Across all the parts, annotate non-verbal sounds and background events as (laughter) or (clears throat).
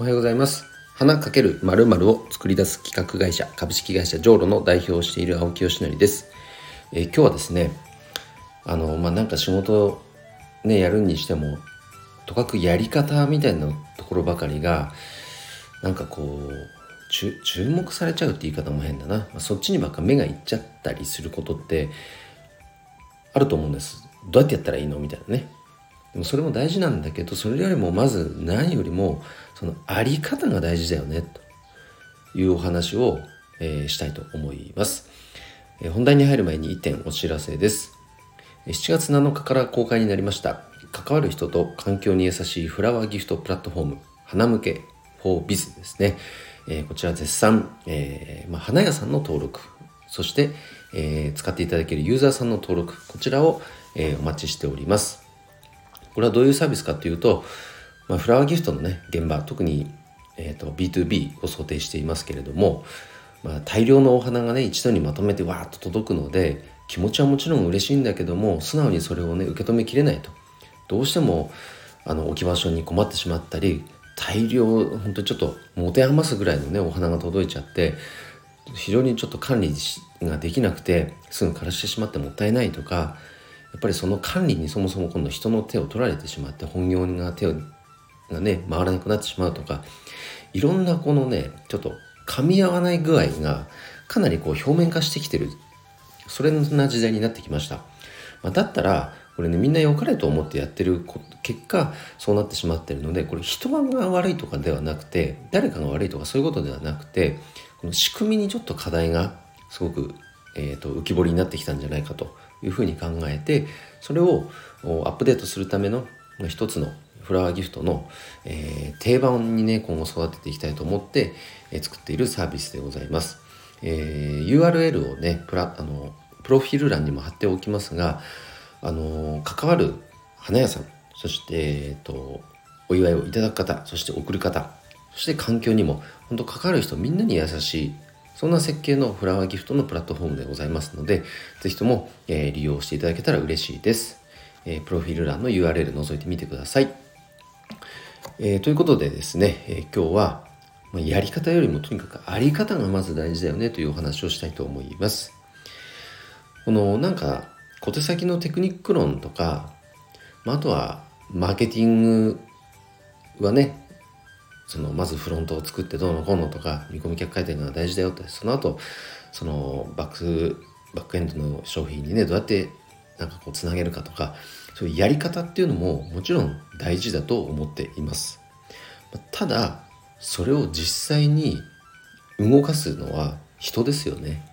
おはようございます。花かける〇〇を作り出す企画会社株式会社ジョーロの代表をしている青木よしのりです、えー、今日はですねあのまあなんか仕事ねやるにしてもとかくやり方みたいなところばかりがなんかこう注目されちゃうって言い方も変だな、まあ、そっちにばっか目がいっちゃったりすることってあると思うんです。どうやってやったらいいの？みたいなね。でもそれも大事なんだけどそれよりもまず何よりもそのあり方が大事だよねというお話を、えー、したいと思います、えー、本題に入る前に1点お知らせです。7月7日から公開になりました関わる人と環境に優しいフラワーギフトプラットフォーム花向け for biz ですね、えー、こちら絶賛、えーまあ、花屋さんの登録そして、えー、使っていただけるユーザーさんの登録こちらを、えー、お待ちしております。これはどういうサービスかというと、まあ、フラワーギフトのね現場特に、えーと、B2B を想定していますけれども、まあ、大量のお花がね一度にまとめてわーっと届くので気持ちはもちろん嬉しいんだけども素直にそれをね受け止めきれないと。どうしてもあの置き場所に困ってしまったり大量本当にちょっと持て余すぐらいのねお花が届いちゃって非常にちょっと管理ができなくてすぐ枯らしてしまってもったいないとかやっぱりその管理にそもそも今度人の手を取られてしまって本業が手をがね回らなくなってしまうとかいろんなこのねちょっと噛み合わない具合がかなりこう表面化してきてる。それな時代になってきました、まあ、だったらこれねみんな良かれと思ってやってる結果そうなってしまってるのでこれ人が悪いとかではなくて誰かが悪いとかそういうことではなくてこの仕組みにちょっと課題がすごく、えーと浮き彫りになってきたんじゃないかと。いうふうに考えてそれをアップデートするための一つのフラワーギフトの、えー、定番にね今後育てていきたいと思って、えー、作っているサービスでございます。えー、URL をねプラあのプロフィール欄にも貼っておきますが、あの関わる花屋さんそして、えーと、お祝いをいただく方そして送る方そして環境にも本当関わる人みんなに優しいそんな設計のフラワーギフトのプラットフォームでございますので、ぜひとも、えー、利用していただけたら嬉しいです。えー、プロフィール欄の URL 覗いてみてください。えー、ということでですね、え今日は、まやり方よりもとにかくあり方がまず大事だよねというお話をしたいと思います。このなんか小手先のテクニック論とか、まあ、あとはマーケティングはねそのまずフロントを作ってどうのこうのとか見込み客回転が大事だよってその後そのバックバックエンドの商品にねどうやってなんかこうつなげるかとかそういうやり方っていうのももちろん大事だと思っています。ただそれを実際に動かすのは人ですよね。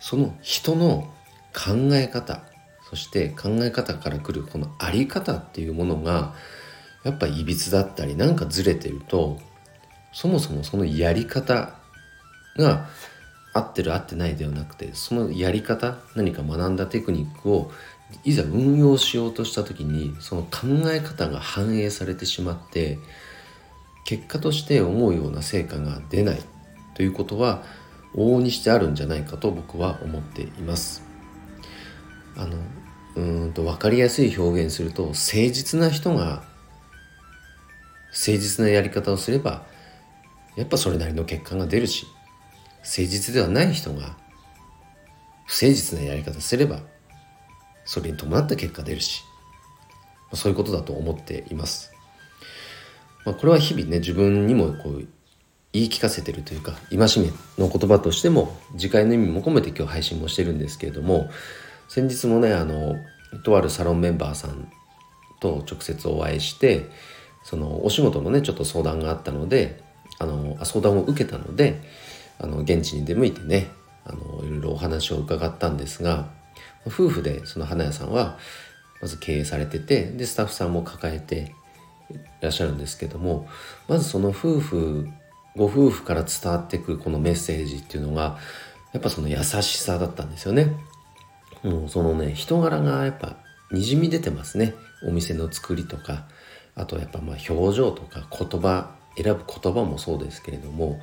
その人の考え方そして考え方からくるこのあり方っていうものがやっぱいびつだったりなんかずれてるとそもそもそのやり方が合ってる合ってないではなくてそのやり方何か学んだテクニックをいざ運用しようとした時にその考え方が反映されてしまって結果として思うような成果が出ないということは往々にしてあるんじゃないかと僕は思っています。あのうんと分かりやすい表現すると誠実な人が誠実なやり方をすればやっぱそれなりの結果が出るし誠実ではない人が不誠実なやり方すればそれに伴った結果出るしそういうことだと思っています。まあ、これは日々ね自分にもこう言い聞かせてるというか戒めの言葉としても次回の意味も込めて今日配信もしてるんですけれども先日もねあのとあるサロンメンバーさんと直接お会いしてそのお仕事のねちょっと相談があったのであの相談を受けたのであの現地に出向いてねあのいろいろお話を伺ったんですが夫婦でその花屋さんはまず経営されててでスタッフさんも抱えていらっしゃるんですけどもまずその夫婦ご夫婦から伝わってくるこのメッセージっていうのがやっぱその優しさだったんですよね。もうそのね人柄がやっぱにじみ出てますねお店の作りとかあとやっぱまあ表情とか言葉選ぶ言葉もそうですけれども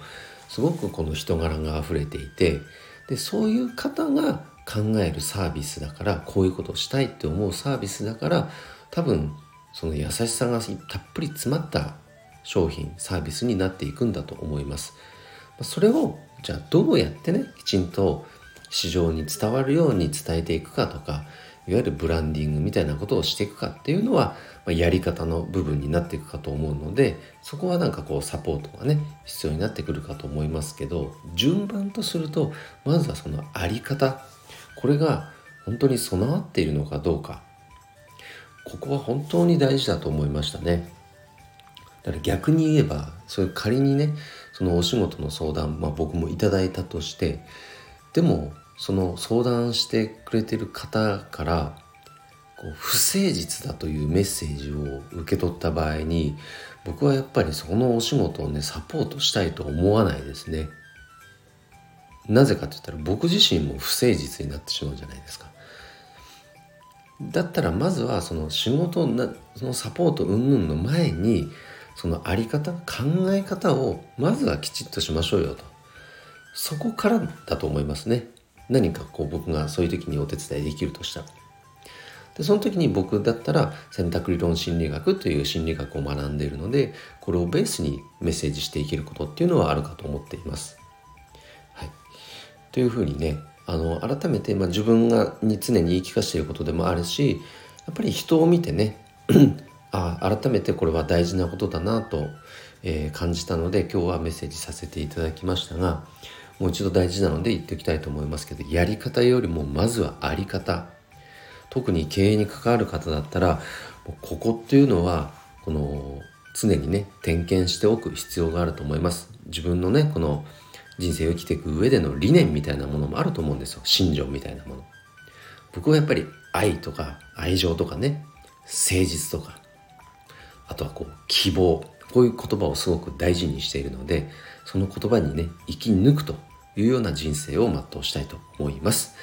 すごくこの人柄が溢れていてでそういう方が考えるサービスだからこういうことをしたいって思うサービスだから多分その優しさがたっぷり詰まった商品サービスになっていくんだと思います。それをじゃあどうやってねきちんと市場に伝わるように伝えていくかとかいわゆるブランディングみたいなことをしていくかっていうのは、まあ、やり方の部分になっていくかと思うのでそこはなんかこうサポートがね必要になってくるかと思いますけど順番とするとまずはそのあり方これが本当に備わっているのかどうかここは本当に大事だと思いましたね。だから逆に言えばそういう仮にねそのお仕事の相談、まあ、僕もいただいたとしてでもその相談してくれてる方からこう不誠実だというメッセージを受け取った場合に僕はやっぱりそのお仕事をねサポートしたいと思わないですね。なぜかって言ったら僕自身も不誠実になってしまうじゃないですか。だったらまずはその仕事なそのサポート云々の前にそのあり方考え方をまずはきちっとしましょうよとそこからだと思いますね何かこう僕がそういう時にお手伝いできるとしたらでその時に僕だったら選択理論心理学という心理学を学んでいるのでこれをベースにメッセージしていけることっていうのはあるかと思っています。はい、というふうにねあの改めて、まあ、自分がに常に言い聞かせていることでもあるしやっぱり人を見てね (clears throat) あ改めてこれは大事なことだなと、え、感じたので今日はメッセージさせていただきましたがもう一度大事なので言っておきたいと思いますけどやり方よりもまずはあり方。特に経営に関わる方だったらここっていうのはこの常にね点検しておく必要があると思います。自分のねこの人生を生きていく上での理念みたいなものもあると思うんですよ。信条みたいなもの。僕はやっぱり愛とか愛情とかね。誠実とか。あとはこう希望。こういう言葉をすごく大事にしているのでその言葉にね生き抜くというような人生を全うしたいと思います。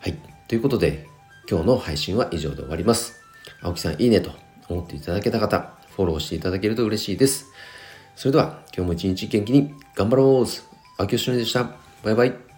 はい。ということで今日の配信は以上で終わります。青木さんいいねと思っていただけた方フォローしていただけると嬉しいです。それでは今日も一日元気に頑張ろう。青木よしのりでした。バイバイ。